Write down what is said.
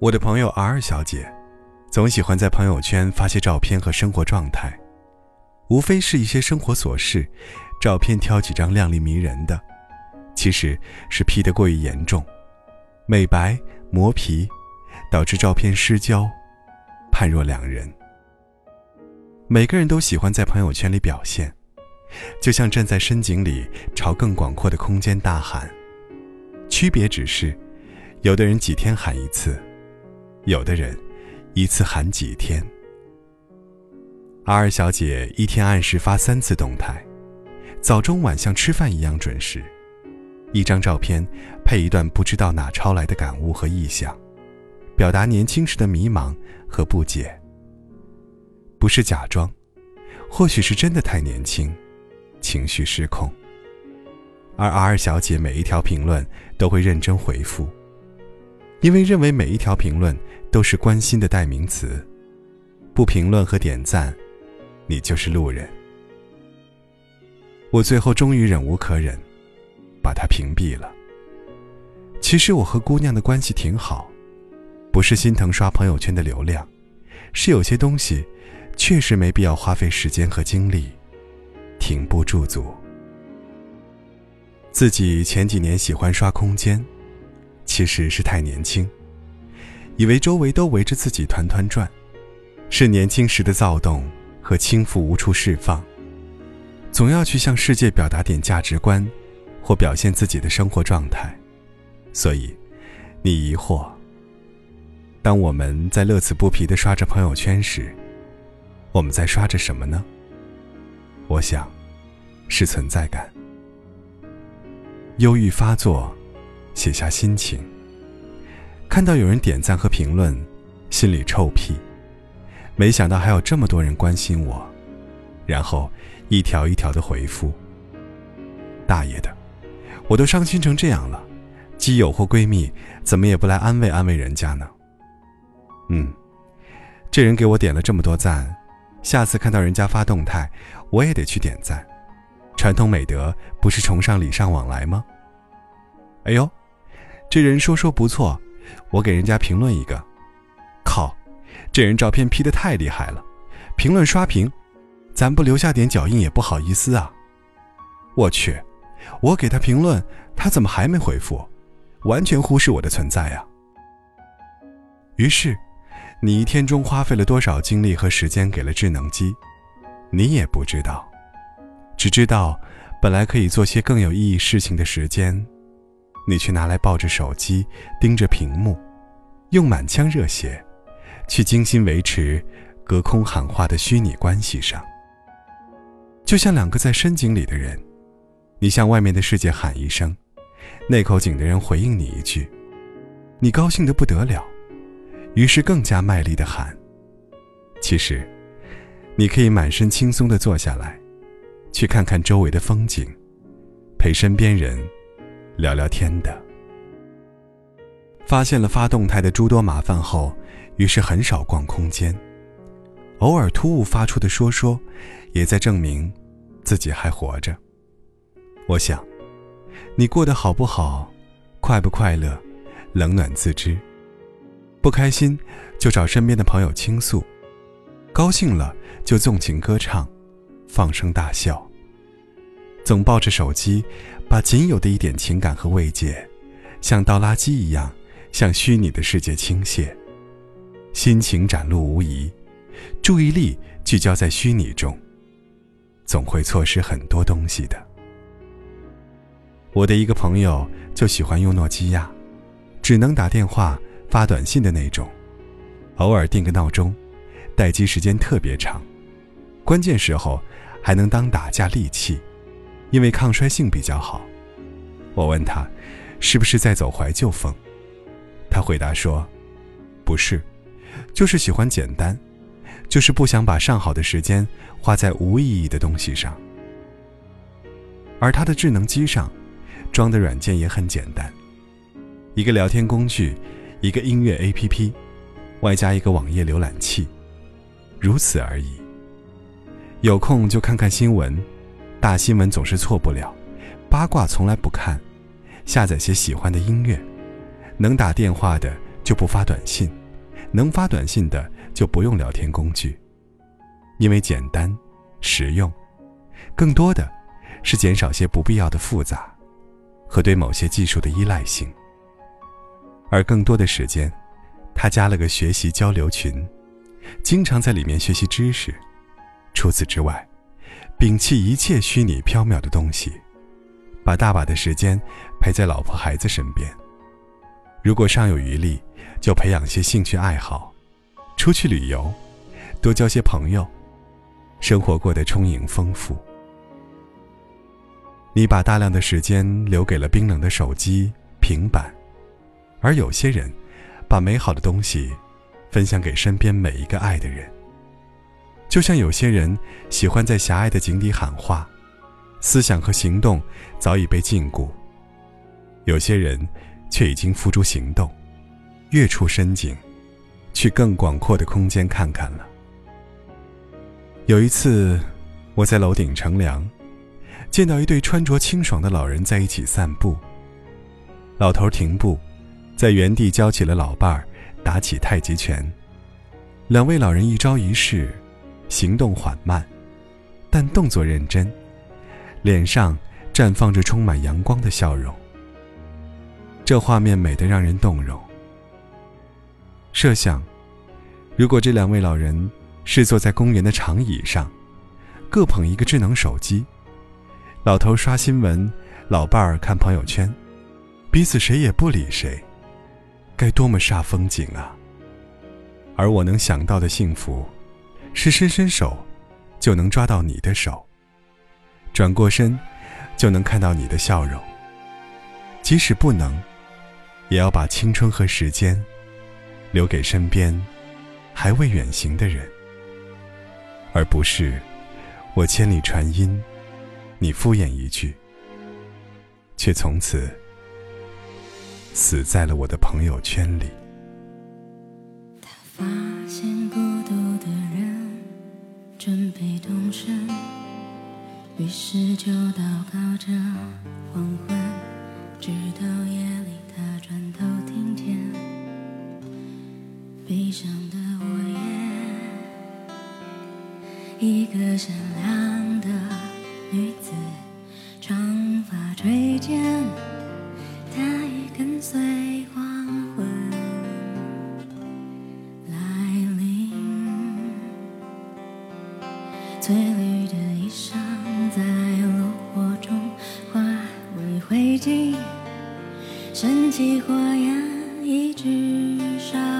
我的朋友 R 小姐，总喜欢在朋友圈发些照片和生活状态，无非是一些生活琐事，照片挑几张靓丽迷人的，其实是 P 得过于严重，美白磨皮，导致照片失焦，判若两人。每个人都喜欢在朋友圈里表现，就像站在深井里朝更广阔的空间大喊，区别只是，有的人几天喊一次。有的人，一次喊几天。阿二小姐一天按时发三次动态，早中晚像吃饭一样准时，一张照片配一段不知道哪抄来的感悟和意象，表达年轻时的迷茫和不解。不是假装，或许是真的太年轻，情绪失控。而阿二小姐每一条评论都会认真回复。因为认为每一条评论都是关心的代名词，不评论和点赞，你就是路人。我最后终于忍无可忍，把他屏蔽了。其实我和姑娘的关系挺好，不是心疼刷朋友圈的流量，是有些东西确实没必要花费时间和精力，停不驻足。自己前几年喜欢刷空间。其实是太年轻，以为周围都围着自己团团转，是年轻时的躁动和轻浮无处释放，总要去向世界表达点价值观，或表现自己的生活状态。所以，你疑惑：当我们在乐此不疲的刷着朋友圈时，我们在刷着什么呢？我想，是存在感。忧郁发作。写下心情。看到有人点赞和评论，心里臭屁。没想到还有这么多人关心我，然后一条一条的回复。大爷的，我都伤心成这样了，基友或闺蜜怎么也不来安慰安慰人家呢？嗯，这人给我点了这么多赞，下次看到人家发动态，我也得去点赞。传统美德不是崇尚礼尚往来吗？哎呦！这人说说不错，我给人家评论一个。靠，这人照片 P 的太厉害了，评论刷屏，咱不留下点脚印也不好意思啊。我去，我给他评论，他怎么还没回复？完全忽视我的存在呀。于是，你一天中花费了多少精力和时间给了智能机，你也不知道，只知道本来可以做些更有意义事情的时间。你却拿来抱着手机，盯着屏幕，用满腔热血，去精心维持隔空喊话的虚拟关系上。就像两个在深井里的人，你向外面的世界喊一声，那口井的人回应你一句，你高兴得不得了，于是更加卖力的喊。其实，你可以满身轻松的坐下来，去看看周围的风景，陪身边人。聊聊天的，发现了发动态的诸多麻烦后，于是很少逛空间。偶尔突兀发出的说说，也在证明自己还活着。我想，你过得好不好，快不快乐，冷暖自知。不开心就找身边的朋友倾诉，高兴了就纵情歌唱，放声大笑。总抱着手机，把仅有的一点情感和慰藉，像倒垃圾一样向虚拟的世界倾泻，心情展露无遗，注意力聚焦在虚拟中，总会错失很多东西的。我的一个朋友就喜欢用诺基亚，只能打电话发短信的那种，偶尔定个闹钟，待机时间特别长，关键时候还能当打架利器。因为抗摔性比较好，我问他，是不是在走怀旧风？他回答说，不是，就是喜欢简单，就是不想把上好的时间花在无意义的东西上。而他的智能机上装的软件也很简单，一个聊天工具，一个音乐 APP，外加一个网页浏览器，如此而已。有空就看看新闻。大新闻总是错不了，八卦从来不看，下载些喜欢的音乐，能打电话的就不发短信，能发短信的就不用聊天工具，因为简单、实用，更多的是减少些不必要的复杂和对某些技术的依赖性。而更多的时间，他加了个学习交流群，经常在里面学习知识。除此之外，摒弃一切虚拟缥缈的东西，把大把的时间陪在老婆孩子身边。如果尚有余力，就培养些兴趣爱好，出去旅游，多交些朋友，生活过得充盈丰富。你把大量的时间留给了冰冷的手机、平板。而有些人，把美好的东西分享给身边每一个爱的人。就像有些人喜欢在狭隘的井底喊话，思想和行动早已被禁锢；有些人却已经付诸行动，跃出深井，去更广阔的空间看看了。有一次，我在楼顶乘凉，见到一对穿着清爽的老人在一起散步。老头停步。在原地教起了老伴儿打起太极拳，两位老人一招一式，行动缓慢，但动作认真，脸上绽放着充满阳光的笑容。这画面美得让人动容。设想，如果这两位老人是坐在公园的长椅上，各捧一个智能手机，老头刷新闻，老伴儿看朋友圈，彼此谁也不理谁。该多么煞风景啊！而我能想到的幸福，是伸伸手，就能抓到你的手；转过身，就能看到你的笑容。即使不能，也要把青春和时间，留给身边还未远行的人，而不是我千里传音，你敷衍一句，却从此。死在了我的朋友圈里。准备动身，于是就祷告着黄昏，直到夜里他转头听见悲伤的我也，一个善起火焰一直烧